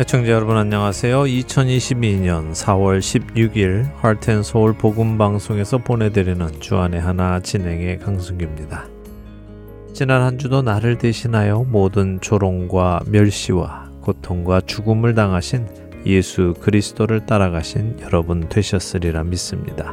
애청자 여러분 안녕하세요. 2022년 4월 16일 하트앤서울 복음방송에서 보내드리는 주안의 하나 진행의 강승규입니다. 지난 한 주도 나를 대신하여 모든 조롱과 멸시와 고통과 죽음을 당하신 예수 그리스도를 따라가신 여러분 되셨으리라 믿습니다.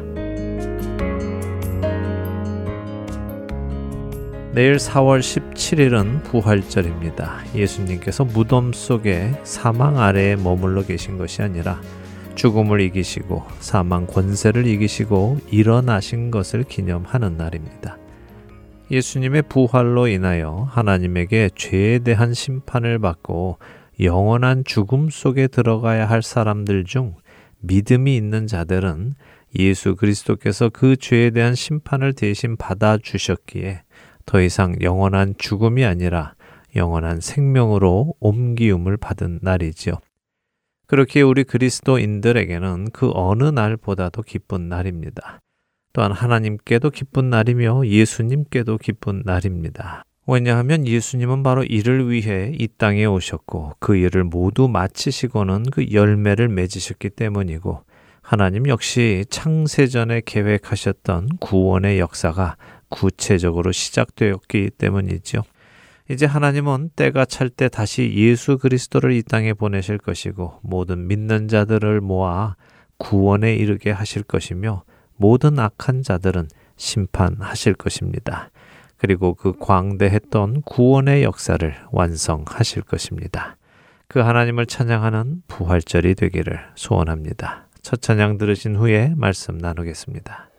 내일 4월 17일은 부활절입니다. 예수님께서 무덤 속에 사망 아래에 머물러 계신 것이 아니라 죽음을 이기시고 사망 권세를 이기시고 일어나신 것을 기념하는 날입니다. 예수님의 부활로 인하여 하나님에게 죄에 대한 심판을 받고 영원한 죽음 속에 들어가야 할 사람들 중 믿음이 있는 자들은 예수 그리스도께서 그 죄에 대한 심판을 대신 받아 주셨기에 더 이상 영원한 죽음이 아니라 영원한 생명으로 옮기움을 받은 날이지요. 그렇게 우리 그리스도인들에게는 그 어느 날보다도 기쁜 날입니다. 또한 하나님께도 기쁜 날이며 예수님께도 기쁜 날입니다. 왜냐하면 예수님은 바로 이를 위해 이 땅에 오셨고 그 일을 모두 마치시고는 그 열매를 맺으셨기 때문이고 하나님 역시 창세전에 계획하셨던 구원의 역사가 구체적으로 시작되었기 때문이죠. 이제 하나님은 때가 찰 때 다시 예수 그리스도를 이 땅에 보내실 것이고 모든 믿는 자들을 모아 구원에 이르게 하실 것이며 모든 악한 자들은 심판하실 것입니다. 그리고 그 광대했던 구원의 역사를 완성하실 것입니다. 그 하나님을 찬양하는 부활절이 되기를 소원합니다. 첫 찬양 들으신 후에 말씀 나누겠습니다.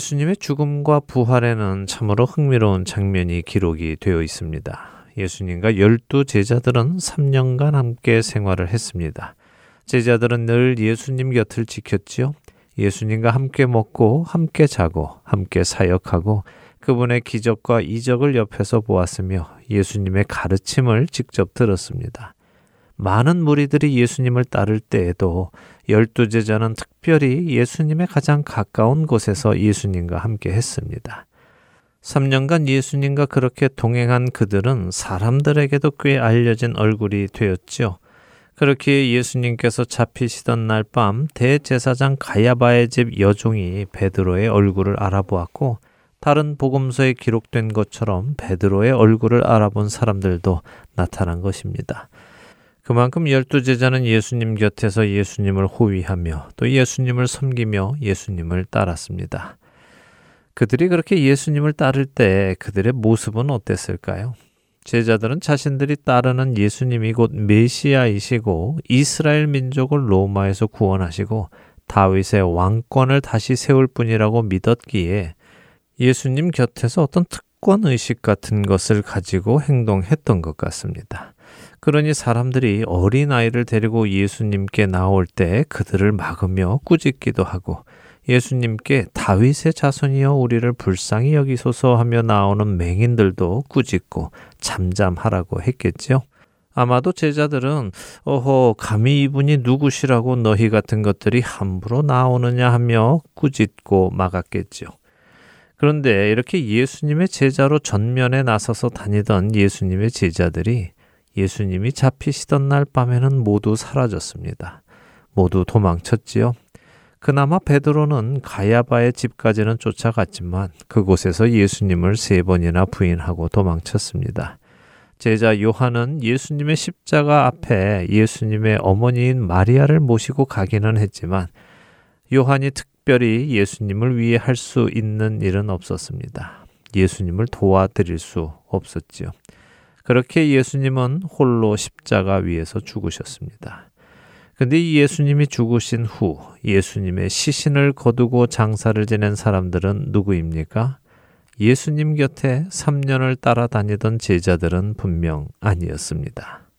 예수님의 죽음과 부활에는 참으로 흥미로운 장면이 기록이 되어 있습니다. 예수님과 열두 제자들은 3년간 함께 생활을 했습니다. 제자들은 늘 예수님 곁을 지켰지요. 예수님과 함께 먹고, 함께 자고, 함께 사역하고, 그분의 기적과 이적을 옆에서 보았으며 예수님의 가르침을 직접 들었습니다. 많은 무리들이 예수님을 따를 때에도 열두 제자는 특별히 예수님의 가장 가까운 곳에서 예수님과 함께 했습니다. 3년간 예수님과 그렇게 동행한 그들은 사람들에게도 꽤 알려진 얼굴이 되었지요. 그렇게 예수님께서 잡히시던 날 밤 대제사장 가야바의 집 여종이 베드로의 얼굴을 알아보았고 다른 복음서에 기록된 것처럼 베드로의 얼굴을 알아본 사람들도 나타난 것입니다. 그만큼 열두 제자는 예수님 곁에서 예수님을 호위하며 또 예수님을 섬기며 예수님을 따랐습니다. 그들이 그렇게 예수님을 따를 때 그들의 모습은 어땠을까요? 제자들은 자신들이 따르는 예수님이 곧 메시아이시고 이스라엘 민족을 로마에서 구원하시고 다윗의 왕권을 다시 세울 뿐이라고 믿었기에 예수님 곁에서 어떤 특권 의식 같은 것을 가지고 행동했던 것 같습니다. 그러니 사람들이 어린아이를 데리고 예수님께 나올 때 그들을 막으며 꾸짖기도 하고 예수님께 다윗의 자손이여 우리를 불쌍히 여기소서 하며 나오는 맹인들도 꾸짖고 잠잠하라고 했겠지요. 아마도 제자들은 어허 감히 이분이 누구시라고 너희 같은 것들이 함부로 나오느냐 하며 꾸짖고 막았겠지요. 그런데 이렇게 예수님의 제자로 전면에 나서서 다니던 예수님의 제자들이 예수님이 잡히시던 날 밤에는 모두 사라졌습니다. 모두 도망쳤지요. 그나마 베드로는 가야바의 집까지는 쫓아갔지만 그곳에서 예수님을 세 번이나 부인하고 도망쳤습니다. 제자 요한은 예수님의 십자가 앞에 예수님의 어머니인 마리아를 모시고 가기는 했지만 요한이 특별히 예수님을 위해 할 수 있는 일은 없었습니다. 예수님을 도와드릴 수 없었지요. 그렇게 예수님은 홀로 십자가 위에서 죽으셨습니다. 근데 이 예수님이 죽으신 후 예수님의 시신을 거두고 장사를 지낸 사람들은 누구입니까? 예수님 곁에 3년을 따라다니던 제자들은 분명 아니었습니다.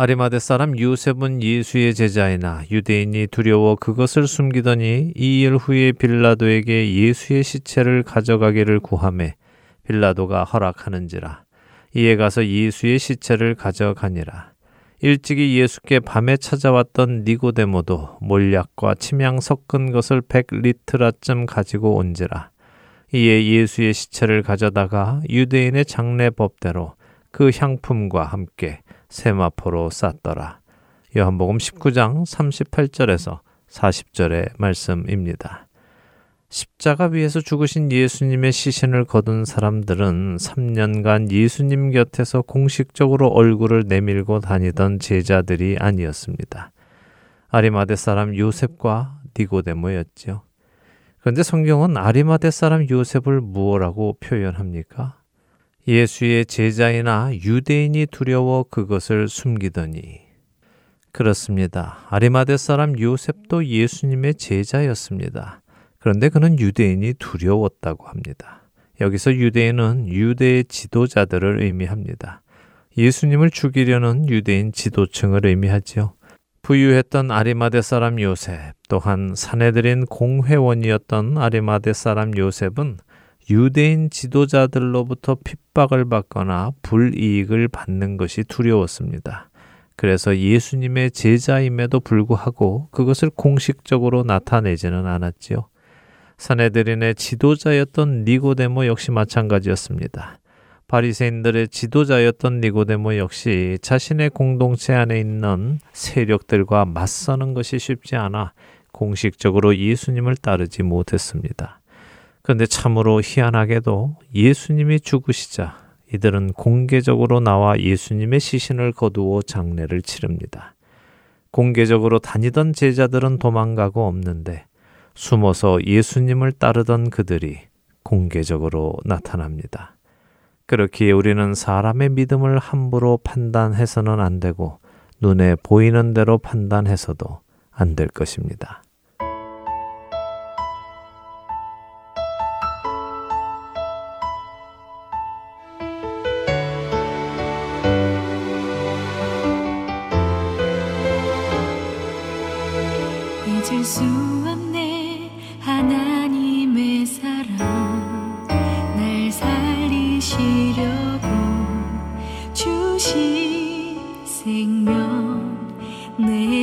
아리마데 사람 요셉은 예수의 제자이나 유대인이 두려워 그것을 숨기더니 이 일 후에 빌라도에게 예수의 시체를 가져가기를 구함에 빌라도가 허락하는지라. 이에 가서 예수의 시체를 가져가니라. 일찍이 예수께 밤에 찾아왔던 니고데모도 몰약과 침향 섞은 것을 백 리트라쯤 가지고 온지라. 이에 예수의 시체를 가져다가 유대인의 장례 법대로 그 향품과 함께 세마포로 쌌더라. 요한복음 19장 38절에서 40절의 말씀입니다. 십자가 위에서 죽으신 예수님의 시신을 거둔 사람들은 3년간 예수님 곁에서 공식적으로 얼굴을 내밀고 다니던 제자들이 아니었습니다. 아리마데 사람 요셉과 니고데모였죠. 그런데 성경은 아리마데 사람 요셉을 무엇라고 표현합니까? 예수의 제자이나 유대인이 두려워 그것을 숨기더니 그렇습니다. 아리마데 사람 요셉도 예수님의 제자였습니다. 그런데 그는 유대인이 두려웠다고 합니다. 여기서 유대인은 유대의 지도자들을 의미합니다. 예수님을 죽이려는 유대인 지도층을 의미하지요. 부유했던 아리마데 사람 요셉, 또한 사내들인 공회원이었던 아리마데 사람 요셉은 유대인 지도자들로부터 핍박을 받거나 불이익을 받는 것이 두려웠습니다. 그래서 예수님의 제자임에도 불구하고 그것을 공식적으로 나타내지는 않았지요. 사내들인의 지도자였던 니고데모 역시 마찬가지였습니다. 바리새인들의 지도자였던 니고데모 역시 자신의 공동체 안에 있는 세력들과 맞서는 것이 쉽지 않아 공식적으로 예수님을 따르지 못했습니다. 그런데 참으로 희한하게도 예수님이 죽으시자 이들은 공개적으로 나와 예수님의 시신을 거두어 장례를 치릅니다. 공개적으로 다니던 제자들은 도망가고 없는데 숨어서 예수님을 따르던 그들이 공개적으로 나타납니다. 그렇기에 우리는 사람의 믿음을 함부로 판단해서는 안 되고 눈에 보이는 대로 판단해서도 안 될 것입니다.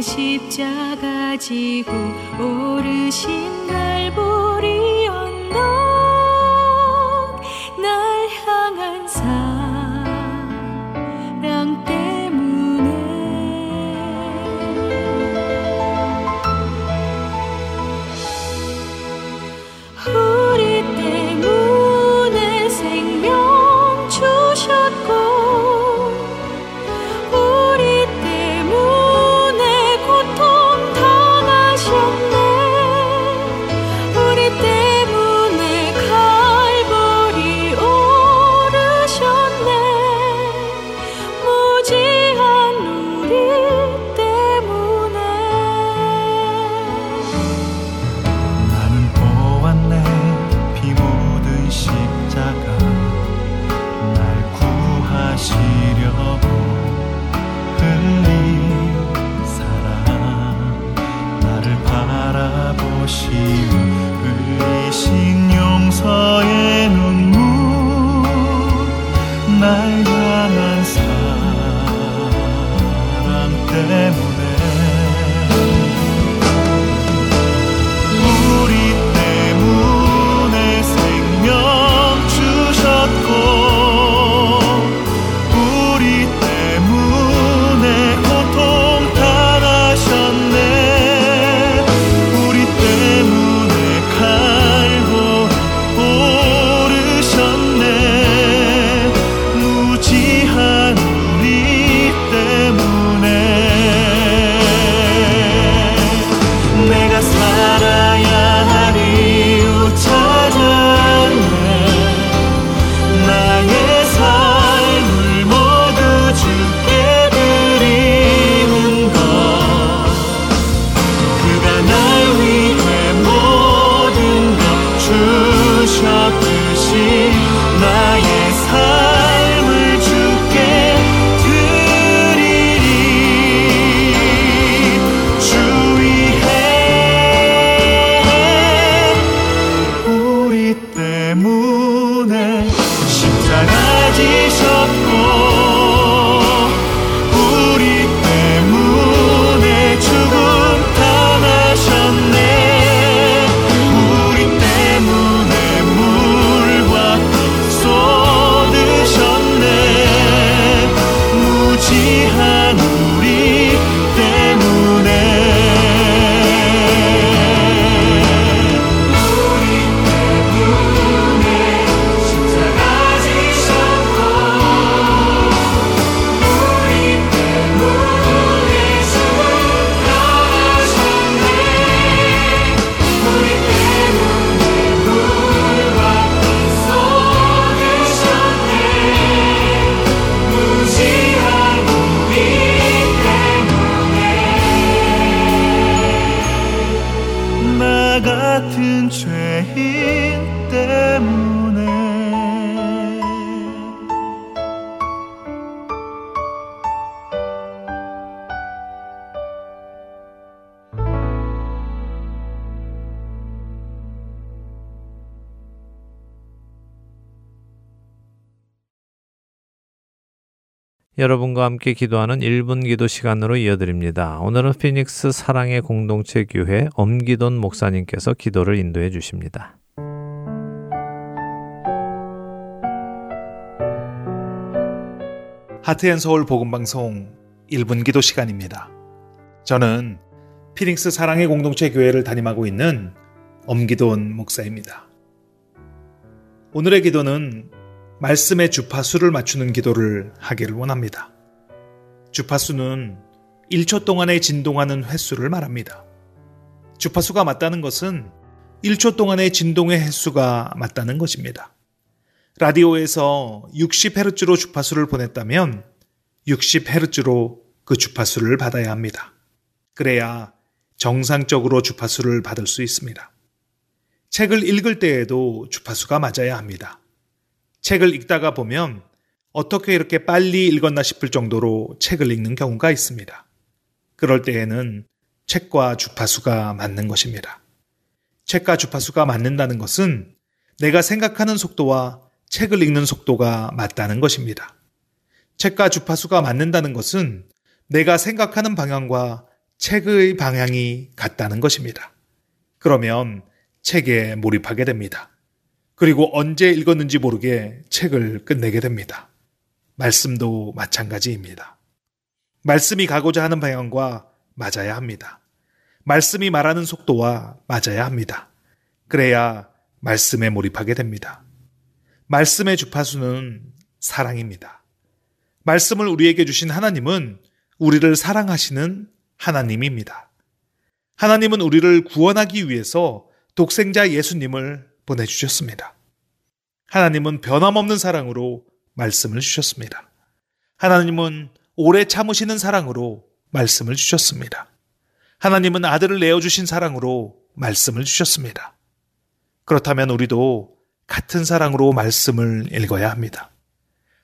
십자가 지고 오르신 갈 함께 기도하는 1분 기도 시간으로 이어드립니다. 오늘은 피닉스 사랑의 공동체 교회 엄기돈 목사님께서 기도를 인도해 주십니다. 하트앤 서울 복음 방송 1분 기도 시간입니다. 저는 피닉스 사랑의 공동체 교회를 담임하고 있는 엄기돈 목사입니다. 오늘의 기도는 말씀의 주파수를 맞추는 기도를 하기를 원합니다. 주파수는 1초 동안에 진동하는 횟수를 말합니다. 주파수가 맞다는 것은 1초 동안의 진동의 횟수가 맞다는 것입니다. 라디오에서 60Hz로 주파수를 보냈다면 60Hz로 그 주파수를 받아야 합니다. 그래야 정상적으로 주파수를 받을 수 있습니다. 책을 읽을 때에도 주파수가 맞아야 합니다. 책을 읽다가 보면 어떻게 이렇게 빨리 읽었나 싶을 정도로 책을 읽는 경우가 있습니다. 그럴 때에는 책과 주파수가 맞는 것입니다. 책과 주파수가 맞는다는 것은 내가 생각하는 속도와 책을 읽는 속도가 맞다는 것입니다. 책과 주파수가 맞는다는 것은 내가 생각하는 방향과 책의 방향이 같다는 것입니다. 그러면 책에 몰입하게 됩니다. 그리고 언제 읽었는지 모르게 책을 끝내게 됩니다. 말씀도 마찬가지입니다. 말씀이 가고자 하는 방향과 맞아야 합니다. 말씀이 말하는 속도와 맞아야 합니다. 그래야 말씀에 몰입하게 됩니다. 말씀의 주파수는 사랑입니다. 말씀을 우리에게 주신 하나님은 우리를 사랑하시는 하나님입니다. 하나님은 우리를 구원하기 위해서 독생자 예수님을 보내주셨습니다. 하나님은 변함없는 사랑으로 말씀을 주셨습니다. 하나님은 오래 참으시는 사랑으로 말씀을 주셨습니다. 하나님은 아들을 내어주신 사랑으로 말씀을 주셨습니다. 그렇다면 우리도 같은 사랑으로 말씀을 읽어야 합니다.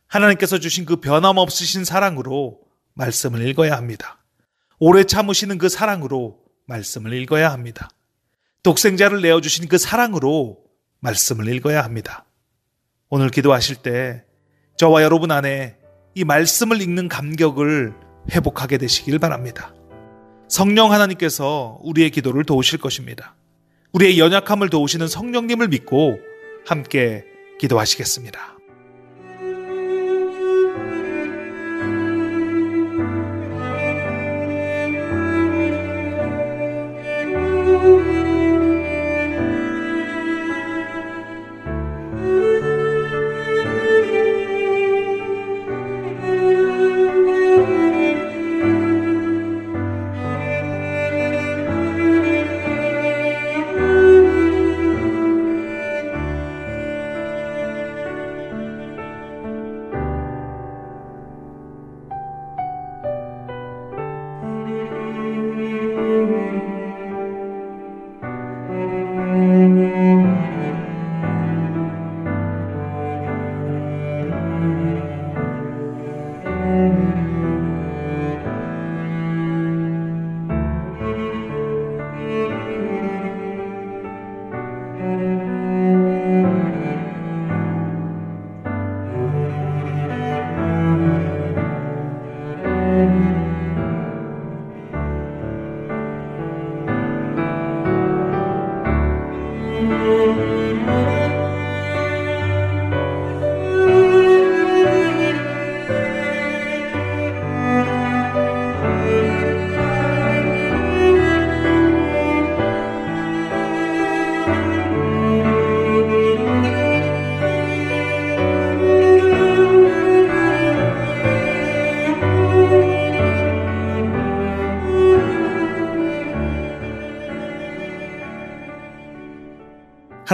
하나님께서 주신 그 변함없으신 사랑으로 말씀을 읽어야 합니다. 오래 참으시는 그 사랑으로 말씀을 읽어야 합니다. 독생자를 내어주신 그 사랑으로 말씀을 읽어야 합니다. 오늘 기도하실 때 저와 여러분 안에 이 말씀을 읽는 감격을 회복하게 되시길 바랍니다. 성령 하나님께서 우리의 기도를 도우실 것입니다. 우리의 연약함을 도우시는 성령님을 믿고 함께 기도하시겠습니다.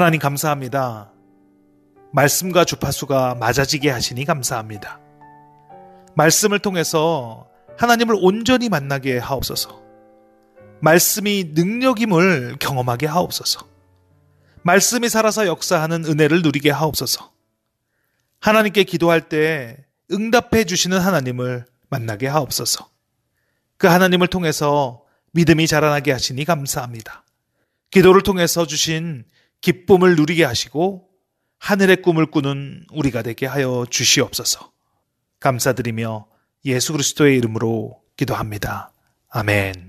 하나님 감사합니다. 말씀과 주파수가 맞아지게 하시니 감사합니다. 말씀을 통해서 하나님을 온전히 만나게 하옵소서. 말씀이 능력임을 경험하게 하옵소서. 말씀이 살아서 역사하는 은혜를 누리게 하옵소서. 하나님께 기도할 때 응답해 주시는 하나님을 만나게 하옵소서. 그 하나님을 통해서 믿음이 자라나게 하시니 감사합니다. 기도를 통해서 주신 기쁨을 누리게 하시고 하늘의 꿈을 꾸는 우리가 되게 하여 주시옵소서. 감사드리며 예수 그리스도의 이름으로 기도합니다. 아멘.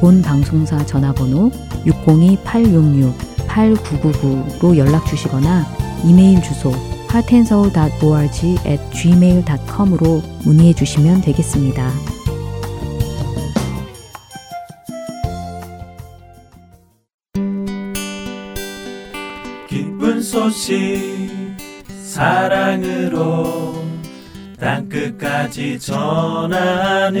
본 방송사 전화번호 602-866-8999로 연락 주시거나 이메일 주소 at gmail.com으로 문의해 주시면 되겠습니다. 기쁜 소식 사랑으로 땅끝까지 전하는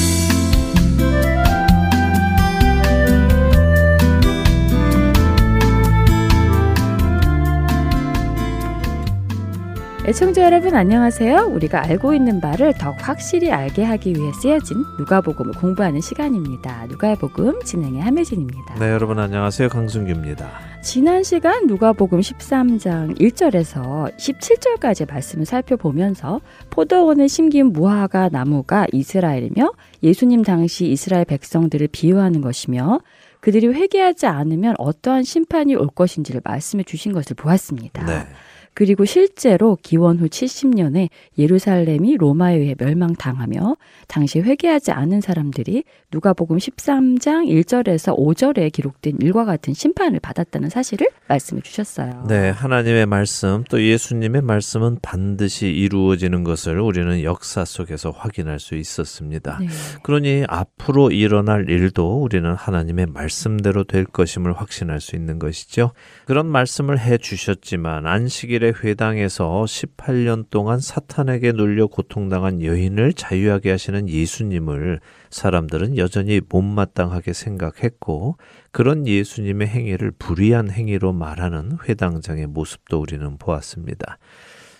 애청자 여러분 안녕하세요. 우리가 알고 있는 바를 더 확실히 알게 하기 위해 쓰여진 누가복음을 공부하는 시간입니다. 누가복음 진행의 함혜진입니다. 네, 여러분 안녕하세요. 강순규입니다. 지난 시간 누가복음 13장 1절에서 17절까지 말씀을 살펴보면서 포도원을 심긴 무화과 나무가 이스라엘이며 예수님 당시 이스라엘 백성들을 비유하는 것이며 그들이 회개하지 않으면 어떠한 심판이 올 것인지를 말씀해 주신 것을 보았습니다. 네. 그리고 실제로 기원 후 70년에 예루살렘이 로마에 의해 멸망당하며 당시 회개하지 않은 사람들이 누가복음 13장 1절에서 5절에 기록된 일과 같은 심판을 받았다는 사실을 말씀해 주셨어요. 네, 하나님의 말씀 또 예수님의 말씀은 반드시 이루어지는 것을 우리는 역사 속에서 확인할 수 있었습니다. 네. 그러니 앞으로 일어날 일도 우리는 하나님의 말씀대로 될 것임을 확신할 수 있는 것이죠. 그런 말씀을 해 주셨지만 안식일 의 회당에서 18년 동안 사탄에게 눌려 고통당한 여인을 자유하게 하시는 예수님을 사람들은 여전히 못마땅하게 생각했고 그런 예수님의 행위를 불의한 행위로 말하는 회당장의 모습도 우리는 보았습니다.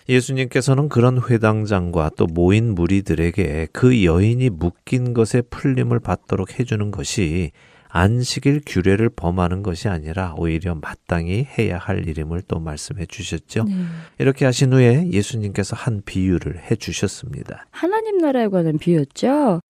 예수님께서는 그런 회당장과 또 모인 무리들에게 그 여인이 묶인 것에 풀림을 받도록 해주는 것이 안식일 규례를 범하는 것이 아니라 오히려 마땅히 해야 할 일임을 또 말씀해 주셨죠. 네. 이렇게 하신 후에 예수님께서 한 비유를 해 주셨습니다. 하나님 나라에 관한 비유였죠.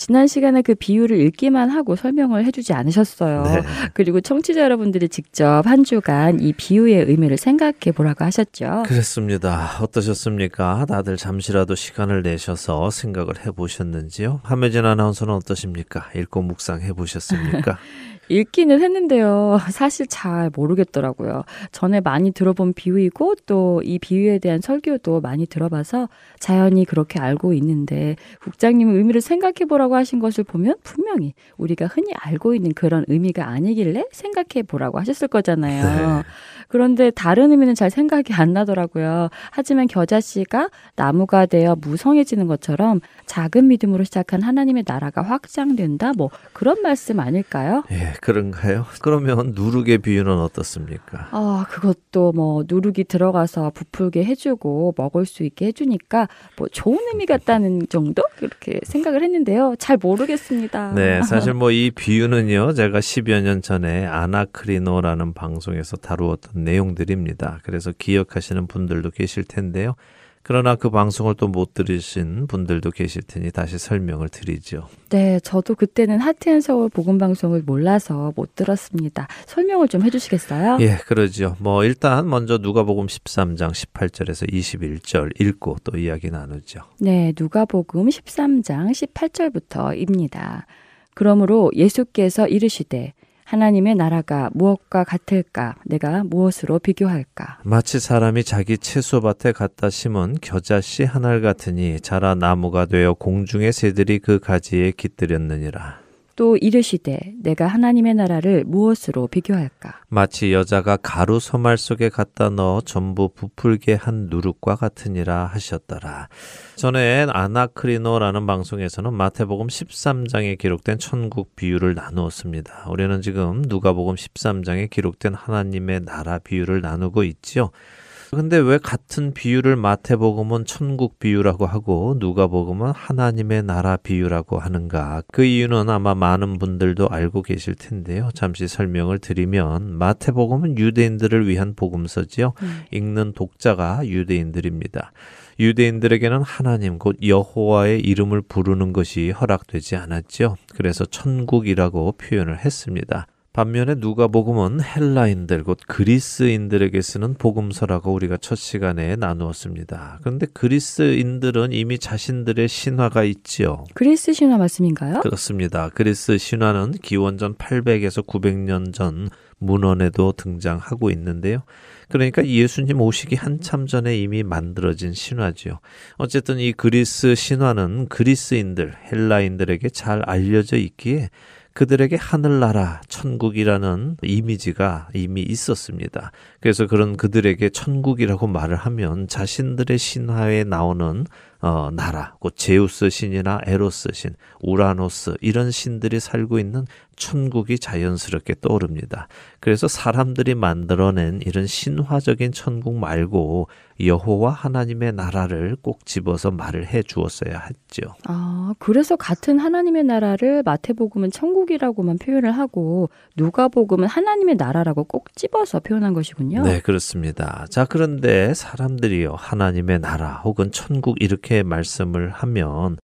지난 시간에 그 비유를 읽기만 하고 설명을 해주지 않으셨어요. 네. 그리고 청취자 여러분들이 직접 한 주간 이 비유의 의미를 생각해 보라고 하셨죠. 그렇습니다. 어떠셨습니까? 다들 잠시라도 시간을 내셔서 생각을 해보셨는지요? 함혜진 아나운서는 어떠십니까? 읽고 묵상해 보셨습니까? 읽기는 했는데요. 사실 잘 모르겠더라고요. 전에 많이 들어본 비유이고 또 이 비유에 대한 설교도 많이 들어봐서 자연히 그렇게 알고 있는데 국장님은 의미를 생각해 보라고 하신 것을 보면 분명히 우리가 흔히 알고 있는 그런 의미가 아니길래 생각해 보라고 하셨을 거잖아요. 네. 그런데 다른 의미는 잘 생각이 안 나더라고요. 하지만 겨자 씨가 나무가 되어 무성해지는 것처럼 작은 믿음으로 시작한 하나님의 나라가 확장된다. 뭐 그런 말씀 아닐까요? 예, 그런가요? 그러면 누룩의 비유는 어떻습니까? 아, 그것도 뭐 누룩이 들어가서 부풀게 해주고 먹을 수 있게 해주니까 뭐 좋은 의미 같다는 정도 그렇게 생각을 했는데요. 잘 모르겠습니다. 네, 사실 뭐 이 비유는요, 제가 10여 년 전에 아나크리노라는 방송에서 다루었던 내용들입니다. 그래서 기억하시는 분들도 계실 텐데요. 그러나 그 방송을 또 못 들으신 분들도 계실 테니 다시 설명을 드리죠. 네, 저도 그때는 하트앤서울 복음 방송을 몰라서 못 들었습니다. 설명을 좀 해주시겠어요? 예, 그러죠. 뭐 일단 먼저 누가복음 13장 18절에서 21절 읽고 또 이야기 나누죠. 네, 누가복음 13장 18절부터입니다. 그러므로 예수께서 이르시되 하나님의 나라가 무엇과 같을까? 내가 무엇으로 비교할까? 마치 사람이 자기 채소밭에 갖다 심은 겨자씨 한알 같으니 자라 나무가 되어 공중의 새들이 그 가지에 깃들였느니라. 또 이르시되 내가 하나님의 나라를 무엇으로 비교할까? 마치 여자가 가루 소말 속에 갖다 넣어 전부 부풀게 한 누룩과 같으니라 하셨더라. 전에 아나크리노라는 방송에서는 마태복음 13장에 기록된 천국 비유를 나누었습니다. 우리는 지금 누가복음 13장에 기록된 하나님의 나라 비유를 나누고 있지요. 근데 왜 같은 비유를 마태복음은 천국 비유라고 하고 누가복음은 하나님의 나라 비유라고 하는가? 그 이유는 아마 많은 분들도 알고 계실 텐데요. 잠시 설명을 드리면 마태복음은 유대인들을 위한 복음서지요. 음. 읽는 독자가 유대인들입니다. 유대인들에게는 하나님 곧 여호와의 이름을 부르는 것이 허락되지 않았죠. 그래서 천국이라고 표현을 했습니다. 반면에 누가복음은 헬라인들 곧 그리스인들에게 쓰는 복음서라고 우리가 첫 시간에 나누었습니다. 그런데 그리스인들은 이미 자신들의 신화가 있지요. 그리스 신화 말씀인가요? 그렇습니다. 그리스 신화는 기원전 800에서 900년 전 문헌에도 등장하고 있는데요. 그러니까 예수님 오시기 한참 전에 이미 만들어진 신화지요. 어쨌든 이 그리스 신화는 그리스인들, 헬라인들에게 잘 알려져 있기에 그들에게 하늘나라, 천국이라는 이미지가 이미 있었습니다. 그래서 그런 그들에게 천국이라고 말을 하면 자신들의 신화에 나오는 어, 나라, 곧 제우스 신이나 에로스 신, 우라노스 이런 신들이 살고 있는 천국이 자연스럽게 떠오릅니다. 그래서 사람들이 만들어낸 이런 신화적인 천국 말고 여호와 하나님의 나라를 꼭 집어서 말을 해 주었어야 했죠. 아, 그래서 같은 하나님의 나라를 마태복음은 천국이라고만 표현을 하고 누가복음은 하나님의 나라라고 꼭 집어서 표현한 것이군요. 네, 그렇습니다. 자, 그런데 사람들이요 하나님의 나라 혹은 천국 이렇게 말씀을 하면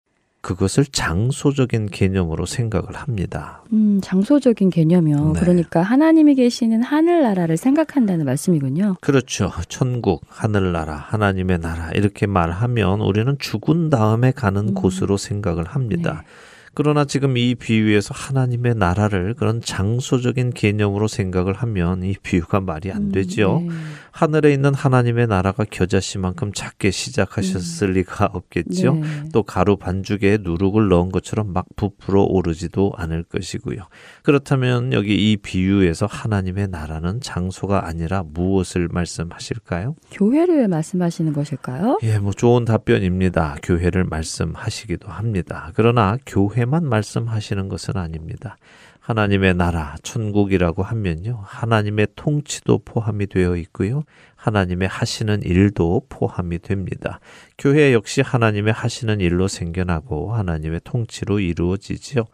그것을 장소적인 개념으로 생각을 합니다. 음, 장소적인 개념이요. 네. 그러니까 하나님이 계시는 하늘나라를 생각한다는 말씀이군요. 그렇죠. 천국, 하늘나라, 하나님의 나라 이렇게 말하면 우리는 죽은 다음에 가는 음. 곳으로 생각을 합니다. 네. 그러나 지금 이 비유에서 하나님의 나라를 그런 장소적인 개념으로 생각을 하면 이 비유가 말이 안 음, 되지요. 음, 네. 하늘에 있는 하나님의 나라가 겨자씨만큼 작게 시작하셨을 음. 리가 없겠죠. 네. 또 가루 반죽에 누룩을 넣은 것처럼 막 부풀어 오르지도 않을 것이고요. 그렇다면 여기 이 비유에서 하나님의 나라는 장소가 아니라 무엇을 말씀하실까요? 교회를 말씀하시는 것일까요? 예, 뭐 좋은 답변입니다. 교회를 말씀하시기도 합니다. 그러나 교회 교회만 말씀하시는 것은 아닙니다. 하나님의 나라, 천국이라고 하면요. 하나님의 통치도 포함이 되어 있고요. 하나님의 하시는 일도 포함이 됩니다. 교회 역시 하나님의 하시는 일로 생겨나고 하나님의 통치로 이루어지지요.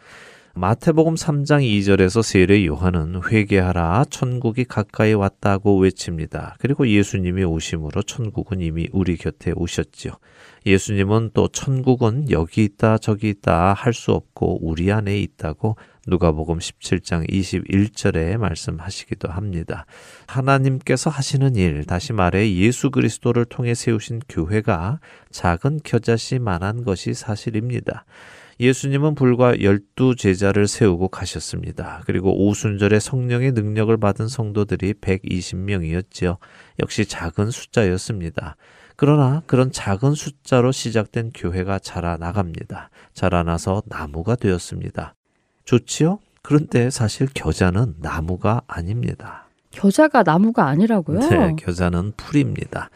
마태복음 3장 2절에서 세례 요한은 회개하라 천국이 가까이 왔다고 외칩니다. 그리고 예수님이 오심으로 천국은 이미 우리 곁에 오셨지요. 예수님은 또 천국은 여기 있다 저기 있다 할 수 없고 우리 안에 있다고 누가복음 17장 21절에 말씀하시기도 합니다. 하나님께서 하시는 일, 다시 말해 예수 그리스도를 통해 세우신 교회가 작은 겨자씨만한 것이 사실입니다. 예수님은 불과 열두 제자를 세우고 가셨습니다. 그리고 오순절에 성령의 능력을 받은 성도들이 120명이었지요. 역시 작은 숫자였습니다. 그러나 그런 작은 숫자로 시작된 교회가 자라나갑니다. 자라나서 나무가 되었습니다. 좋지요? 그런데 사실 겨자는 나무가 아닙니다. 겨자가 나무가 아니라고요? 네, 겨자는 풀입니다.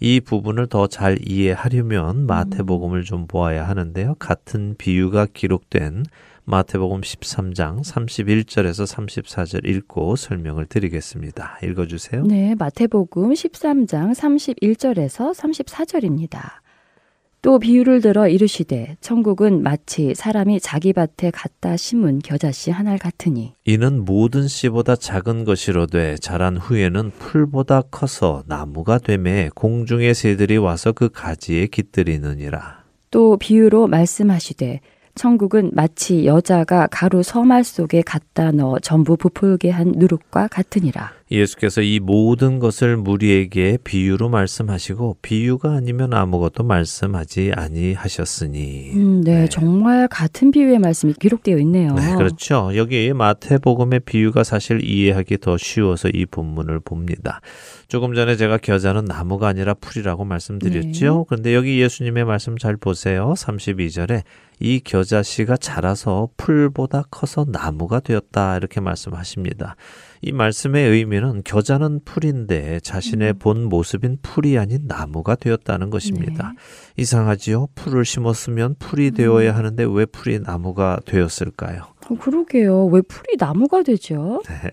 이 부분을 더 잘 이해하려면 마태복음을 좀 보아야 하는데요. 같은 비유가 기록된 마태복음 13장 31절에서 34절 읽고 설명을 드리겠습니다. 읽어 주세요. 네, 마태복음 13장 31절에서 34절입니다. 또 비유를 들어 이르시되 천국은 마치 사람이 자기 밭에 갖다 심은 겨자씨 하나 같으니 이는 모든 씨보다 작은 것이로되 자란 후에는 풀보다 커서 나무가 되매 공중의 새들이 와서 그 가지에 깃들이느니라. 또 비유로 말씀하시되 천국은 마치 여자가 가루 서말 속에 갖다 넣어 전부 부풀게 한 누룩과 같으니라. 예수께서 이 모든 것을 무리에게 비유로 말씀하시고 비유가 아니면 아무것도 말씀하지 아니하셨으니. 음, 네, 네, 정말 같은 비유의 말씀이 기록되어 있네요. 네, 그렇죠. 여기 마태복음의 비유가 사실 이해하기 더 쉬워서 이 본문을 봅니다. 조금 전에 제가 겨자는 나무가 아니라 풀이라고 말씀드렸죠. 네. 그런데 여기 예수님의 말씀 잘 보세요. 32절에 이 겨자씨가 자라서 풀보다 커서 나무가 되었다 이렇게 말씀하십니다. 이 말씀의 의미는 겨자는 풀인데 자신의 음. 본 모습인 풀이 아닌 나무가 되었다는 것입니다. 네. 이상하지요? 풀을 심었으면 풀이 음. 되어야 하는데 왜 풀이 나무가 되었을까요? 어, 그러게요. 왜 풀이 나무가 되죠? 네.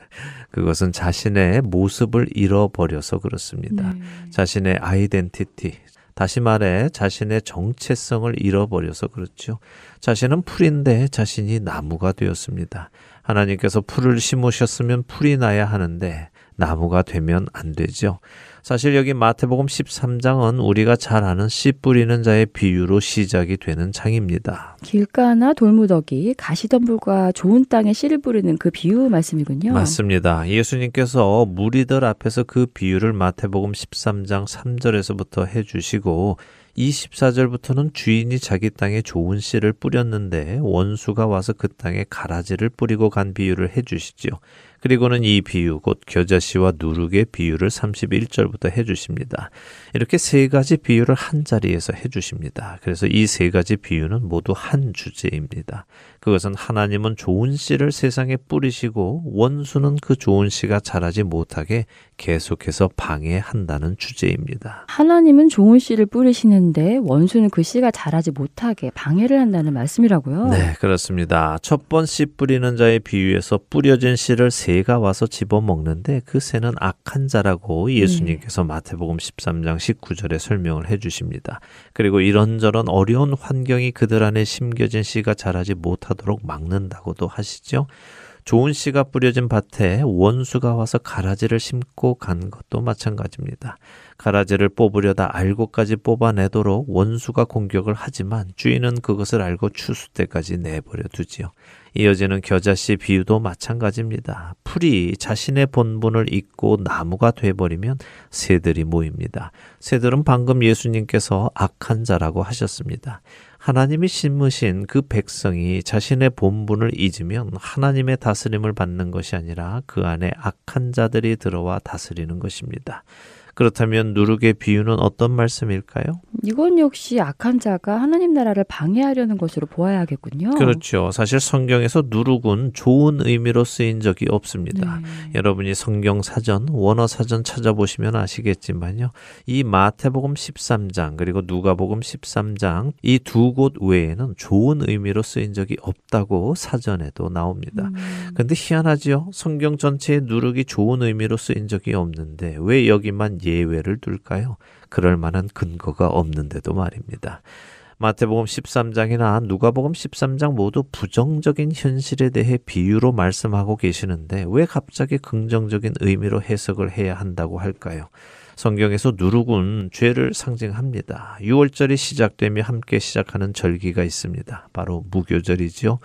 그것은 자신의 모습을 잃어버려서 그렇습니다. 네. 자신의 아이덴티티, 다시 말해 자신의 정체성을 잃어버려서 그렇죠. 자신은 풀인데 자신이 나무가 되었습니다. 하나님께서 풀을 심으셨으면 풀이 나야 하는데 나무가 되면 안 되죠. 사실 여기 마태복음 13장은 우리가 잘 아는 씨 뿌리는 자의 비유로 시작이 되는 장입니다. 길가나 돌무더기, 가시덤불과 좋은 땅에 씨를 뿌리는 그 비유 말씀이군요. 맞습니다. 예수님께서 무리들 앞에서 그 비유를 마태복음 13장 3절에서부터 해주시고 24절부터는 주인이 자기 땅에 좋은 씨를 뿌렸는데 원수가 와서 그 땅에 가라지를 뿌리고 간 비유를 해 주시죠. 그리고는 이 비유, 곧 겨자씨와 누룩의 비유를 31절부터 해 주십니다. 이렇게 세 가지 비유를 한 자리에서 해주십니다. 그래서 이 세 가지 비유는 모두 한 주제입니다. 그것은 하나님은 좋은 씨를 세상에 뿌리시고 원수는 그 좋은 씨가 자라지 못하게 계속해서 방해한다는 주제입니다. 하나님은 좋은 씨를 뿌리시는데 원수는 그 씨가 자라지 못하게 방해를 한다는 말씀이라고요? 네, 그렇습니다. 첫 번 씨 뿌리는 자의 비유에서 뿌려진 씨를 새가 와서 집어 먹는데 그 새는 악한 자라고 예수님께서 네. 마태복음 13장 19절에 설명을 해 주십니다. 그리고 이런저런 어려운 환경이 그들 안에 심겨진 씨가 자라지 못하도록 막는다고도 하시죠. 좋은 씨가 뿌려진 밭에 원수가 와서 가라지를 심고 간 것도 마찬가지입니다. 가라지를 뽑으려다 알고까지 뽑아내도록 원수가 공격을 하지만 주인은 그것을 알고 추수 때까지 내버려 두지요. 이어지는 겨자씨 비유도 마찬가지입니다. 풀이 자신의 본분을 잊고 나무가 돼버리면 새들이 모입니다. 새들은 방금 예수님께서 악한 자라고 하셨습니다. 하나님이 심으신 그 백성이 자신의 본분을 잊으면 하나님의 다스림을 받는 것이 아니라 그 안에 악한 자들이 들어와 다스리는 것입니다. 그렇다면 누룩의 비유는 어떤 말씀일까요? 이건 역시 악한 자가 하나님 나라를 방해하려는 것으로 보아야겠군요. 그렇죠. 사실 성경에서 누룩은 좋은 의미로 쓰인 적이 없습니다. 네. 여러분이 성경 사전, 원어 사전 찾아보시면 아시겠지만요. 이 마태복음 13장 그리고 누가복음 13장 이 두 곳 외에는 좋은 의미로 쓰인 적이 없다고 사전에도 나옵니다. 음. 근데 희한하지요. 성경 전체에 누룩이 좋은 의미로 쓰인 적이 없는데 왜 여기만 예외를 둘까요? 그럴 만한 근거가 없는데도 말입니다. 마태복음 13장이나 누가복음 13장 모두 부정적인 현실에 대해 비유로 말씀하고 계시는데 왜 갑자기 긍정적인 의미로 해석을 해야 한다고 할까요? 성경에서 누룩은 죄를 상징합니다. 6월절이 시작되며 함께 시작하는 절기가 있습니다. 바로 무교절이지요.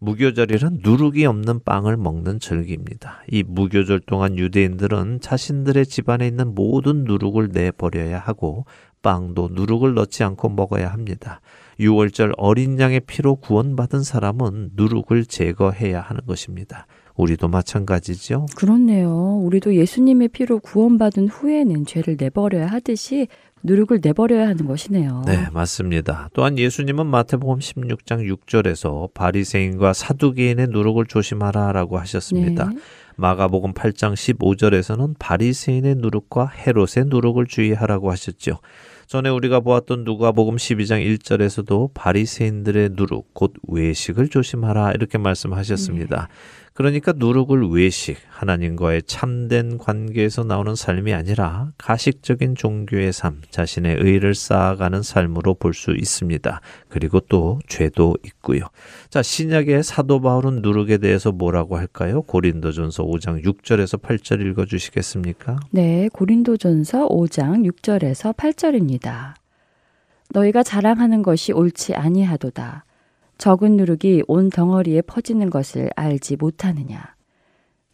무교절이란 누룩이 없는 빵을 먹는 절기입니다. 이 무교절 동안 유대인들은 자신들의 집안에 있는 모든 누룩을 내버려야 하고 빵도 누룩을 넣지 않고 먹어야 합니다. 6월절 어린 양의 피로 구원받은 사람은 누룩을 제거해야 하는 것입니다. 우리도 마찬가지죠. 그렇네요. 우리도 예수님의 피로 구원받은 후에는 죄를 내버려야 하듯이 누룩을 내버려야 하는 것이네요. 네, 맞습니다. 또한 예수님은 마태복음 16장 6절에서 바리새인과 사두개인의 누룩을 조심하라라고 하셨습니다. 네. 마가복음 8장 15절에서는 바리새인의 누룩과 헤롯의 누룩을 주의하라고 하셨죠. 전에 우리가 보았던 누가복음 12장 1절에서도 바리새인들의 누룩 곧 외식을 조심하라 이렇게 말씀하셨습니다. 네. 그러니까 누룩을 외식, 하나님과의 참된 관계에서 나오는 삶이 아니라 가식적인 종교의 삶, 자신의 의를 쌓아가는 삶으로 볼 수 있습니다. 그리고 또 죄도 있고요. 자, 신약의 사도 바울은 누룩에 대해서 뭐라고 할까요? 고린도전서 5장 6절에서 8절 읽어 주시겠습니까? 네, 고린도전서 5장 6절에서 8절입니다. 너희가 자랑하는 것이 옳지 아니하도다. 적은 누룩이 온 덩어리에 퍼지는 것을 알지 못하느냐.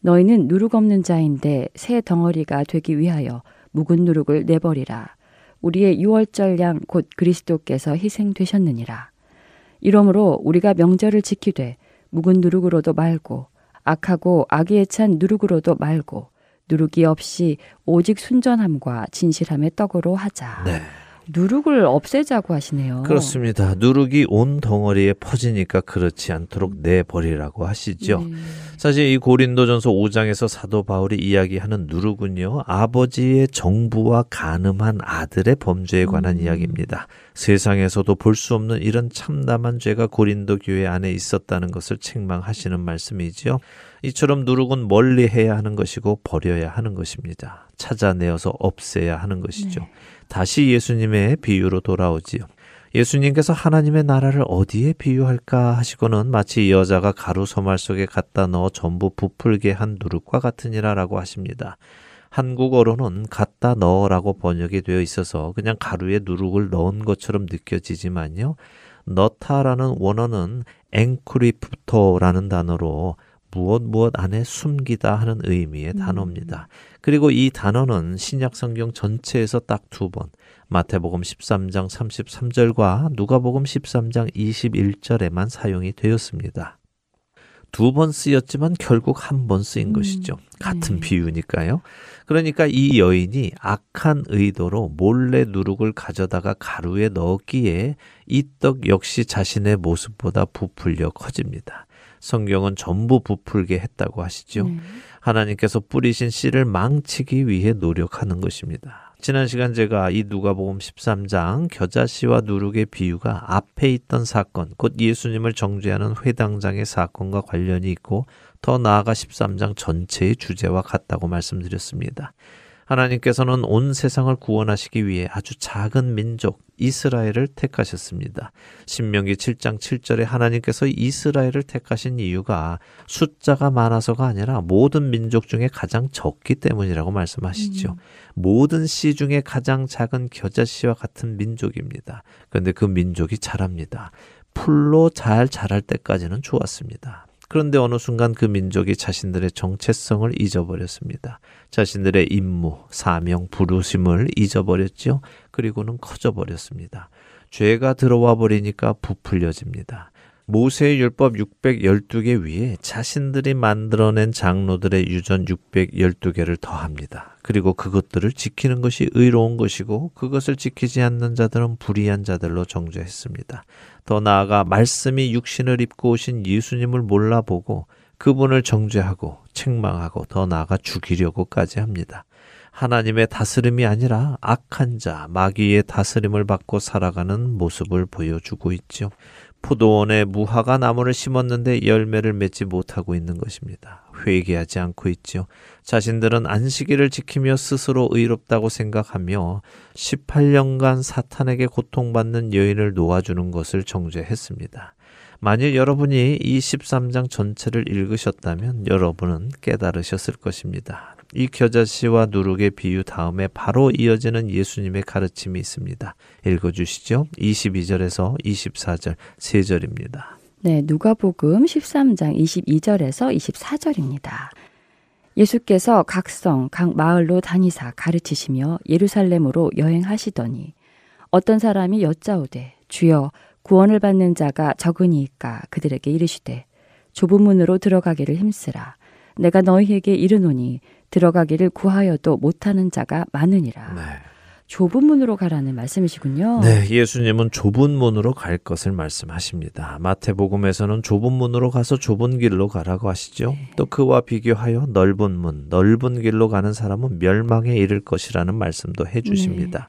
너희는 누룩 없는 자인데 새 덩어리가 되기 위하여 묵은 누룩을 내버리라. 우리의 유월절 양 곧 그리스도께서 희생되셨느니라. 이러므로 우리가 명절을 지키되 묵은 누룩으로도 말고 악하고 악에 찬 누룩으로도 말고 누룩이 없이 오직 순전함과 진실함의 떡으로 하자. 네. 누룩을 없애자고 하시네요. 그렇습니다. 누룩이 온 덩어리에 퍼지니까 그렇지 않도록 내버리라고 하시죠. 네. 사실 이 고린도전서 5장에서 사도 바울이 이야기하는 누룩은요. 아버지의 정부와 간음한 아들의 범죄에 관한 음. 이야기입니다. 세상에서도 볼 수 없는 이런 참담한 죄가 고린도 교회 안에 있었다는 것을 책망하시는 말씀이지요. 이처럼 누룩은 멀리 해야 하는 것이고 버려야 하는 것입니다. 찾아내어서 없애야 하는 것이죠. 네. 다시 예수님의 비유로 돌아오지요. 예수님께서 하나님의 나라를 어디에 비유할까 하시고는 마치 여자가 가루 소말 속에 갖다 넣어 전부 부풀게 한 누룩과 같으니라라고 하십니다. 한국어로는 갖다 넣어라고 번역이 되어 있어서 그냥 가루에 누룩을 넣은 것처럼 느껴지지만요. 넣다라는 원어는 앵크리프토라는 단어로 무엇 무엇 안에 숨기다 하는 의미의 음. 단어입니다. 그리고 이 단어는 신약 성경 전체에서 딱 두 번, 마태복음 13장 33절과 누가복음 13장 21절에만 사용이 되었습니다. 두 번 쓰였지만 결국 한 번 쓰인 음, 것이죠. 같은 네. 비유니까요. 그러니까 이 여인이 악한 의도로 몰래 누룩을 가져다가 가루에 넣었기에 이 떡 역시 자신의 모습보다 부풀려 커집니다. 성경은 전부 부풀게 했다고 하시죠. 네. 하나님께서 뿌리신 씨를 망치기 위해 노력하는 것입니다. 지난 시간 제가 이 누가복음 13장 겨자씨와 누룩의 비유가 앞에 있던 사건, 곧 예수님을 정죄하는 회당장의 사건과 관련이 있고 더 나아가 13장 전체의 주제와 같다고 말씀드렸습니다. 하나님께서는 온 세상을 구원하시기 위해 아주 작은 민족 이스라엘을 택하셨습니다. 신명기 7장 7절에 하나님께서 이스라엘을 택하신 이유가 숫자가 많아서가 아니라 모든 민족 중에 가장 적기 때문이라고 말씀하시죠. 모든 씨 중에 가장 작은 겨자씨와 같은 민족입니다. 그런데 그 민족이 자랍니다. 풀로 잘 자랄 때까지는 좋았습니다. 그런데 어느 순간 그 민족이 자신들의 정체성을 잊어버렸습니다. 자신들의 임무, 사명, 부르심을 잊어버렸죠. 그리고는 커져버렸습니다. 죄가 들어와 버리니까 부풀려집니다. 모세의 율법 612개 위에 자신들이 만들어낸 장로들의 유전 612개를 더합니다. 그리고 그것들을 지키는 것이 의로운 것이고 그것을 지키지 않는 자들은 불의한 자들로 정죄했습니다. 더 나아가 말씀이 육신을 입고 오신 예수님을 몰라보고 그분을 정죄하고 책망하고 더 나아가 죽이려고까지 합니다. 하나님의 다스림이 아니라 악한 자, 마귀의 다스림을 받고 살아가는 모습을 보여주고 있죠. 포도원에 무화과 나무를 심었는데 열매를 맺지 못하고 있는 것입니다. 회개하지 않고 있죠. 자신들은 안식일을 지키며 스스로 의롭다고 생각하며 18년간 사탄에게 고통받는 여인을 놓아주는 것을 정죄했습니다. 만일 여러분이 이 13장 전체를 읽으셨다면 여러분은 깨달으셨을 것입니다. 이 겨자씨와 누룩의 비유 다음에 바로 이어지는 예수님의 가르침이 있습니다. 읽어주시죠. 22절에서 24절 세 절입니다. 네, 누가복음 13장 22절에서 24절입니다. 예수께서 각 성, 각 마을로 다니사 가르치시며 예루살렘으로 여행하시더니 어떤 사람이 여짜오되 주여 구원을 받는 자가 적으니까 그들에게 이르시되 좁은 문으로 들어가기를 힘쓰라 내가 너희에게 이르노니 들어가기를 구하여도 못하는 자가 많으니라. 네. 좁은 문으로 가라는 말씀이시군요. 네, 예수님은 좁은 문으로 갈 것을 말씀하십니다. 마태복음에서는 좁은 문으로 가서 좁은 길로 가라고 하시죠. 네. 또 그와 비교하여 넓은 문, 넓은 길로 가는 사람은 멸망에 이를 것이라는 말씀도 해 주십니다.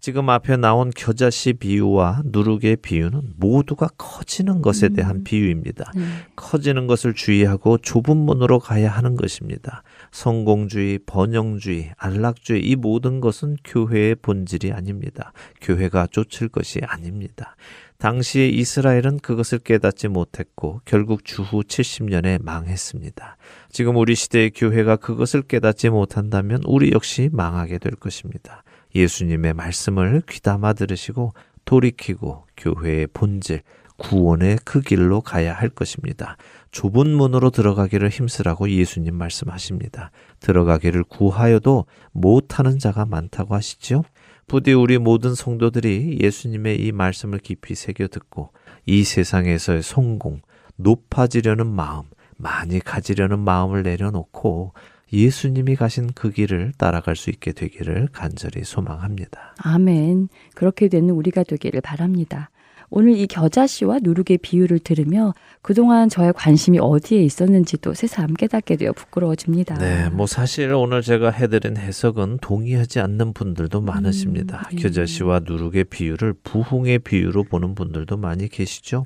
지금 앞에 나온 겨자씨 비유와 누룩의 비유는 모두가 커지는 것에 대한 비유입니다. 네. 커지는 것을 주의하고 좁은 문으로 가야 하는 것입니다. 성공주의, 번영주의, 안락주의 이 모든 것은 교회의 본질이 아닙니다. 교회가 쫓을 것이 아닙니다. 당시의 이스라엘은 그것을 깨닫지 못했고 결국 주후 70년에 망했습니다. 지금 우리 시대의 교회가 그것을 깨닫지 못한다면 우리 역시 망하게 될 것입니다. 예수님의 말씀을 귀담아 들으시고 돌이키고 교회의 본질, 구원의 그 길로 가야 할 것입니다. 좁은 문으로 들어가기를 힘쓰라고 예수님 말씀하십니다. 들어가기를 구하여도 못하는 자가 많다고 하시지요. 부디 우리 모든 성도들이 예수님의 이 말씀을 깊이 새겨 듣고 이 세상에서의 성공, 높아지려는 마음, 많이 가지려는 마음을 내려놓고 예수님이 가신 그 길을 따라갈 수 있게 되기를 간절히 소망합니다. 아멘. 그렇게 되는 우리가 되기를 바랍니다. 오늘 이 겨자씨와 누룩의 비유를 들으며 그동안 저의 관심이 어디에 있었는지도 새삼 깨닫게 되어 부끄러워집니다. 네, 뭐 사실 오늘 제가 해드린 해석은 동의하지 않는 분들도 많으십니다. 음, 네. 겨자씨와 누룩의 비유를 부흥의 비유로 보는 분들도 많이 계시죠.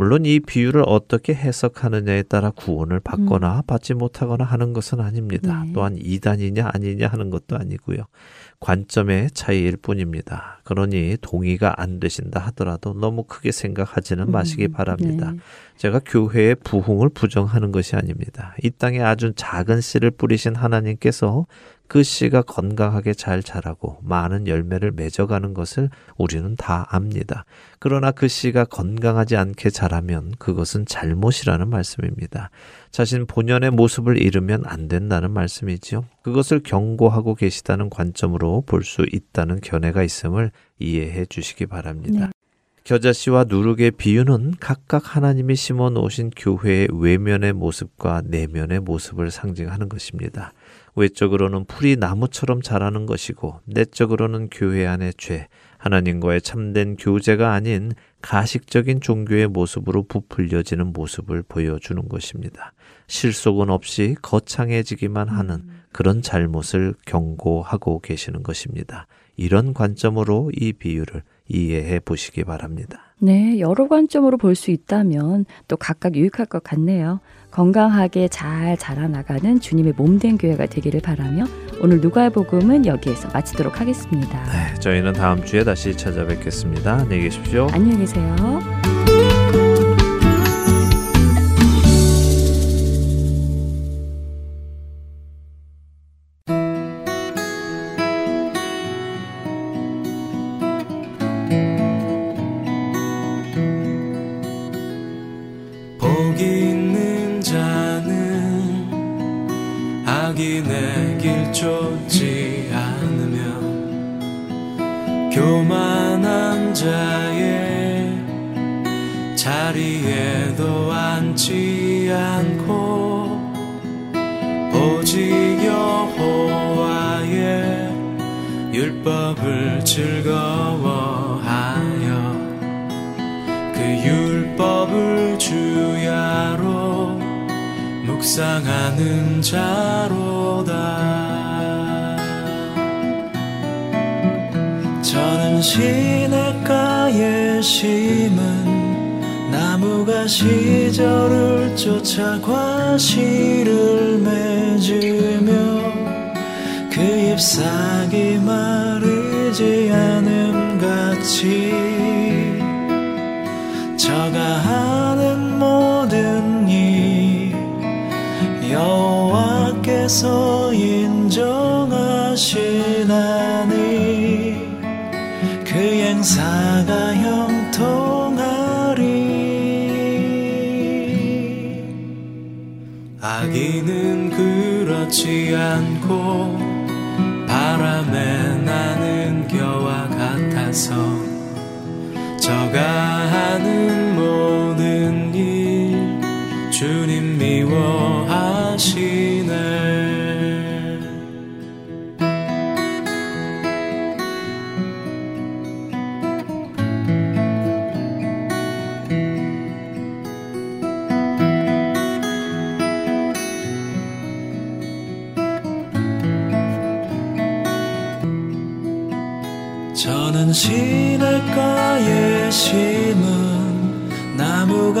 물론 이 비유를 어떻게 해석하느냐에 따라 구원을 받거나 받지 못하거나 하는 것은 아닙니다. 네. 또한 이단이냐 아니냐 하는 것도 아니고요. 관점의 차이일 뿐입니다. 그러니 동의가 안 되신다 하더라도 너무 크게 생각하지는 마시기 음, 바랍니다. 네. 제가 교회의 부흥을 부정하는 것이 아닙니다. 이 땅에 아주 작은 씨를 뿌리신 하나님께서 그 씨가 건강하게 잘 자라고 많은 열매를 맺어가는 것을 우리는 다 압니다. 그러나 그 씨가 건강하지 않게 자라면 그것은 잘못이라는 말씀입니다. 자신 본연의 모습을 잃으면 안 된다는 말씀이지요. 그것을 경고하고 계시다는 관점으로 볼 수 있다는 견해가 있음을 이해해 주시기 바랍니다. 네. 겨자씨와 누룩의 비유는 각각 하나님이 심어 놓으신 교회의 외면의 모습과 내면의 모습을 상징하는 것입니다. 외적으로는 풀이 나무처럼 자라는 것이고 내적으로는 교회 안의 죄, 하나님과의 참된 교제가 아닌 가식적인 종교의 모습으로 부풀려지는 모습을 보여주는 것입니다. 실속은 없이 거창해지기만 하는 그런 잘못을 경고하고 계시는 것입니다. 이런 관점으로 이 비유를 이해해 보시기 바랍니다. 네, 여러 관점으로 볼 수 있다면 또 각각 유익할 것 같네요. 건강하게 잘 자라나가는 주님의 몸된 교회가 되기를 바라며 오늘 누가의 복음은 여기에서 마치도록 하겠습니다. 네, 저희는 다음 주에 다시 찾아뵙겠습니다. 안녕히 계십시오. 안녕히 계세요. 마르지 않음 같이 저가 하는 모든 일 여호와께서 인정하시나니 그 행사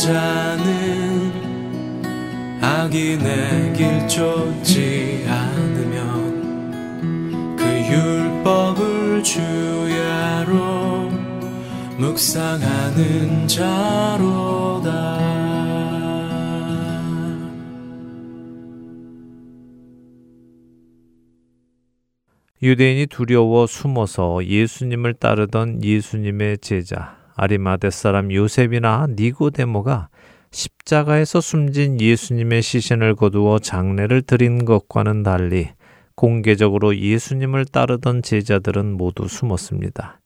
자는 악인의 길 쫓지 않으면 그 율법을 주야로 묵상하는 자로다. 유대인이 두려워 숨어서 예수님을 따르던 예수님의 제자 아리마대 사람 요셉이나 니고데모가 십자가에서 숨진 예수님의 시신을 거두어 장례를 드린 것과는 달리 공개적으로 예수님을 따르던 제자들은 모두 숨었습니다.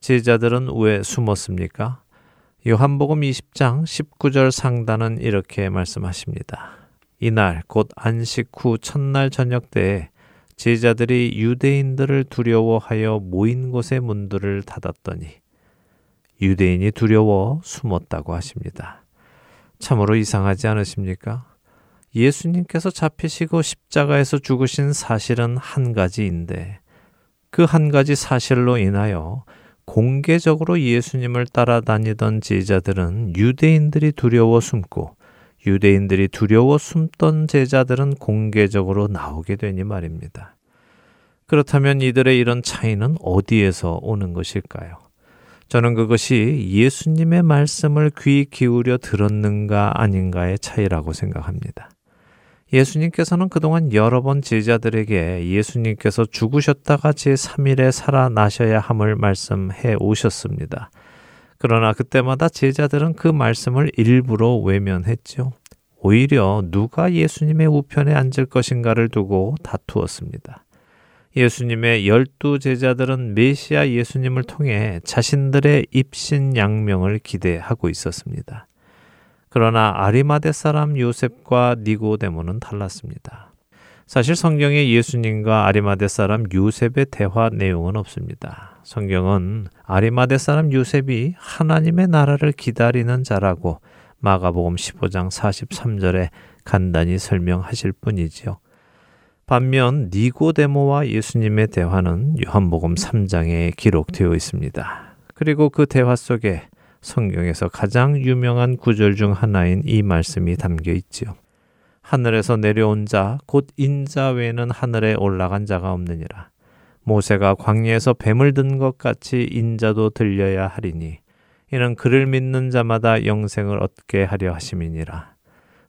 제자들은 왜 숨었습니까? 요한복음 20장 19절 상단은 이렇게 말씀하십니다. 이날 곧 안식 후 첫날 저녁 때에 제자들이 유대인들을 두려워하여 모인 곳의 문들을 닫았더니 유대인이 두려워 숨었다고 하십니다. 참으로 이상하지 않으십니까? 예수님께서 잡히시고 십자가에서 죽으신 사실은 한 가지인데 그 한 가지 사실로 인하여 공개적으로 예수님을 따라다니던 제자들은 유대인들이 두려워 숨고 유대인들이 두려워 숨던 제자들은 공개적으로 나오게 되니 말입니다. 그렇다면 이들의 이런 차이는 어디에서 오는 것일까요? 저는 그것이 예수님의 말씀을 귀 기울여 들었는가 아닌가의 차이라고 생각합니다. 예수님께서는 그동안 여러 번 제자들에게 예수님께서 죽으셨다가 제3일에 살아나셔야 함을 말씀해 오셨습니다. 그러나 그때마다 제자들은 그 말씀을 일부러 외면했죠. 오히려 누가 예수님의 우편에 앉을 것인가를 두고 다투었습니다. 예수님의 열두 제자들은 메시아 예수님을 통해 자신들의 입신 양명을 기대하고 있었습니다. 그러나 아리마대 사람 요셉과 니고데모는 달랐습니다. 사실 성경에 예수님과 아리마대 사람 요셉의 대화 내용은 없습니다. 성경은 아리마대 사람 요셉이 하나님의 나라를 기다리는 자라고 마가복음 15장 43절에 간단히 설명하실 뿐이지요. 반면 니고데모와 예수님의 대화는 요한복음 3장에 기록되어 있습니다. 그리고 그 대화 속에 성경에서 가장 유명한 구절 중 하나인 이 말씀이 담겨 있지요. 하늘에서 내려온 자, 곧 인자 외에는 하늘에 올라간 자가 없느니라. 모세가 광야에서 뱀을 든 것 같이 인자도 들려야 하리니 이는 그를 믿는 자마다 영생을 얻게 하려 하심이니라.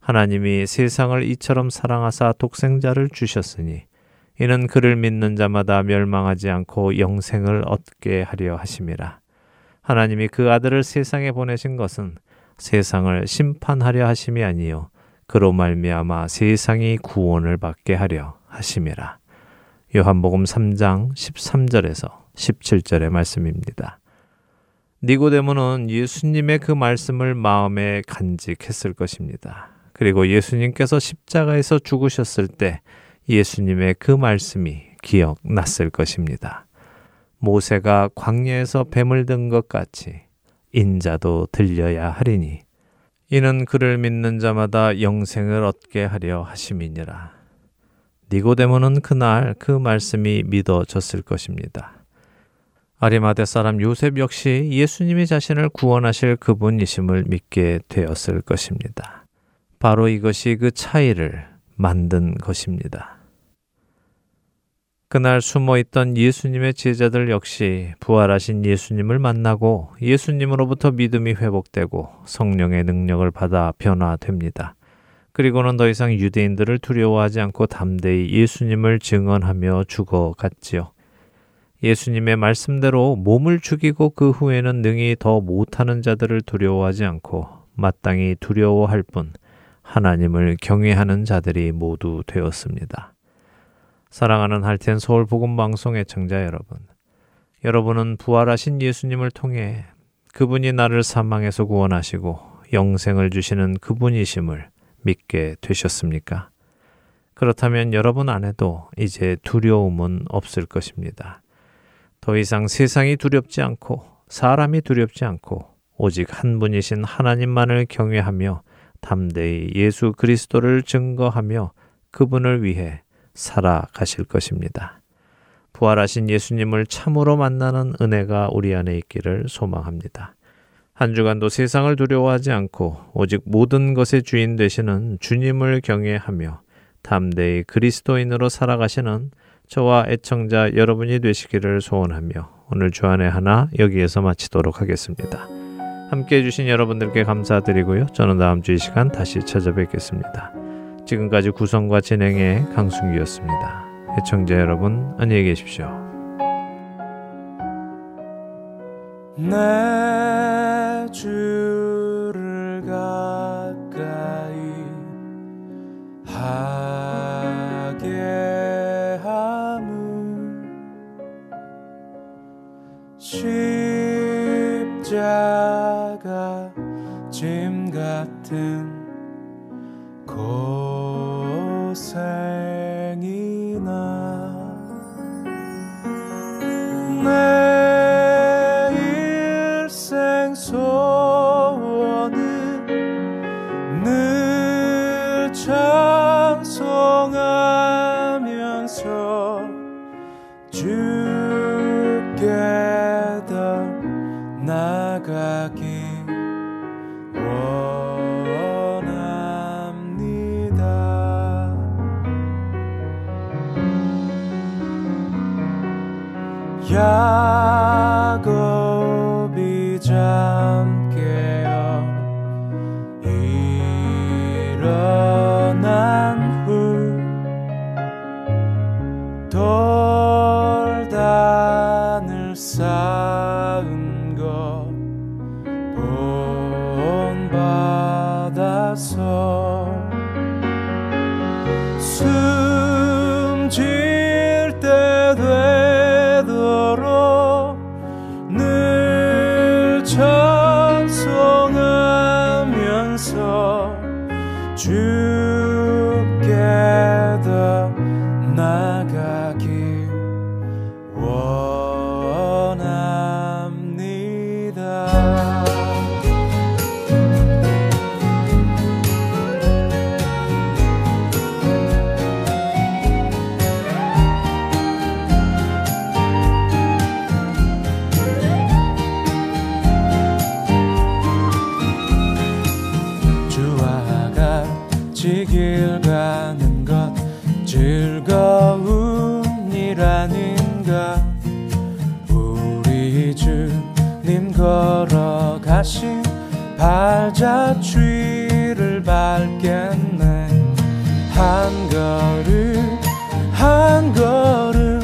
하나님이 세상을 이처럼 사랑하사 독생자를 주셨으니 이는 그를 믿는 자마다 멸망하지 않고 영생을 얻게 하려 하심이라. 하나님이 그 아들을 세상에 보내신 것은 세상을 심판하려 하심이 아니요 그로 말미암아 세상이 구원을 받게 하려 하심이라. 요한복음 3장 13절에서 17절의 말씀입니다. 니고데모는 예수님의 그 말씀을 마음에 간직했을 것입니다. 그리고 예수님께서 십자가에서 죽으셨을 때 예수님의 그 말씀이 기억났을 것입니다. 모세가 광야에서 뱀을 든 것 같이 인자도 들려야 하리니 이는 그를 믿는 자마다 영생을 얻게 하려 하심이니라. 니고데모는 그날 그 말씀이 믿어졌을 것입니다. 아리마대 사람 요셉 역시 예수님이 자신을 구원하실 그분이심을 믿게 되었을 것입니다. 바로 이것이 그 차이를 만든 것입니다. 그날 숨어 있던 예수님의 제자들 역시 부활하신 예수님을 만나고 예수님으로부터 믿음이 회복되고 성령의 능력을 받아 변화됩니다. 그리고는 더 이상 유대인들을 두려워하지 않고 담대히 예수님을 증언하며 죽어갔지요. 예수님의 말씀대로 몸을 죽이고 그 후에는 능히 더 못하는 자들을 두려워하지 않고 마땅히 두려워할 뿐 하나님을 경외하는 자들이 모두 되었습니다. 사랑하는 할텐 서울 복음 방송 의 청자 여러분. 여러분은 부활하신 예수님을 통해 그분이 나를 사망에서 구원하시고 영생을 주시는 그분이심을 믿게 되셨습니까? 그렇다면 여러분 안에도 이제 두려움은 없을 것입니다. 더 이상 세상이 두렵지 않고 사람이 두렵지 않고 오직 한 분이신 하나님만을 경외하며 담대히 예수 그리스도를 증거하며 그분을 위해 살아가실 것입니다. 부활하신 예수님을 참으로 만나는 은혜가 우리 안에 있기를 소망합니다. 한 주간도 세상을 두려워하지 않고 오직 모든 것의 주인 되시는 주님을 경외하며 담대히 그리스도인으로 살아가시는 저와 애청자 여러분이 되시기를 소원하며 오늘 주안의 하나 여기에서 마치도록 하겠습니다. 함께 해주신 여러분들께 감사드리고요. 저는 다음 주 이 시간 다시 찾아뵙겠습니다. 지금까지 구성과 진행의 강승기였습니다. 애청자 여러분 안녕히 계십시오. 내 주를 가까이 하게 함은 십자가 짐 같은 고생 발자취를 밟겠네. 한 걸음 한 걸음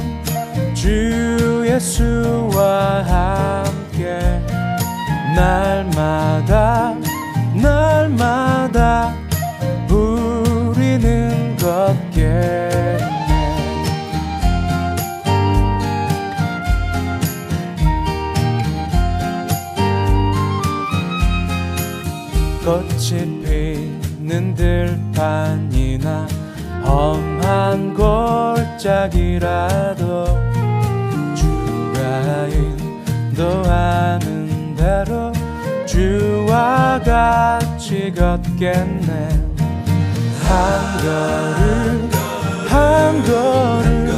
주 예수와 함께 날마다 날마다 꽃이 피는 들판이나 험한 골짜기라도 주가 인도하는 대로 주와 같이 걷겠네. 한 걸음 한 걸음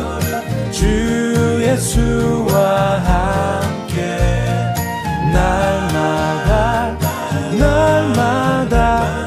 주 예수와 함께 날 날마다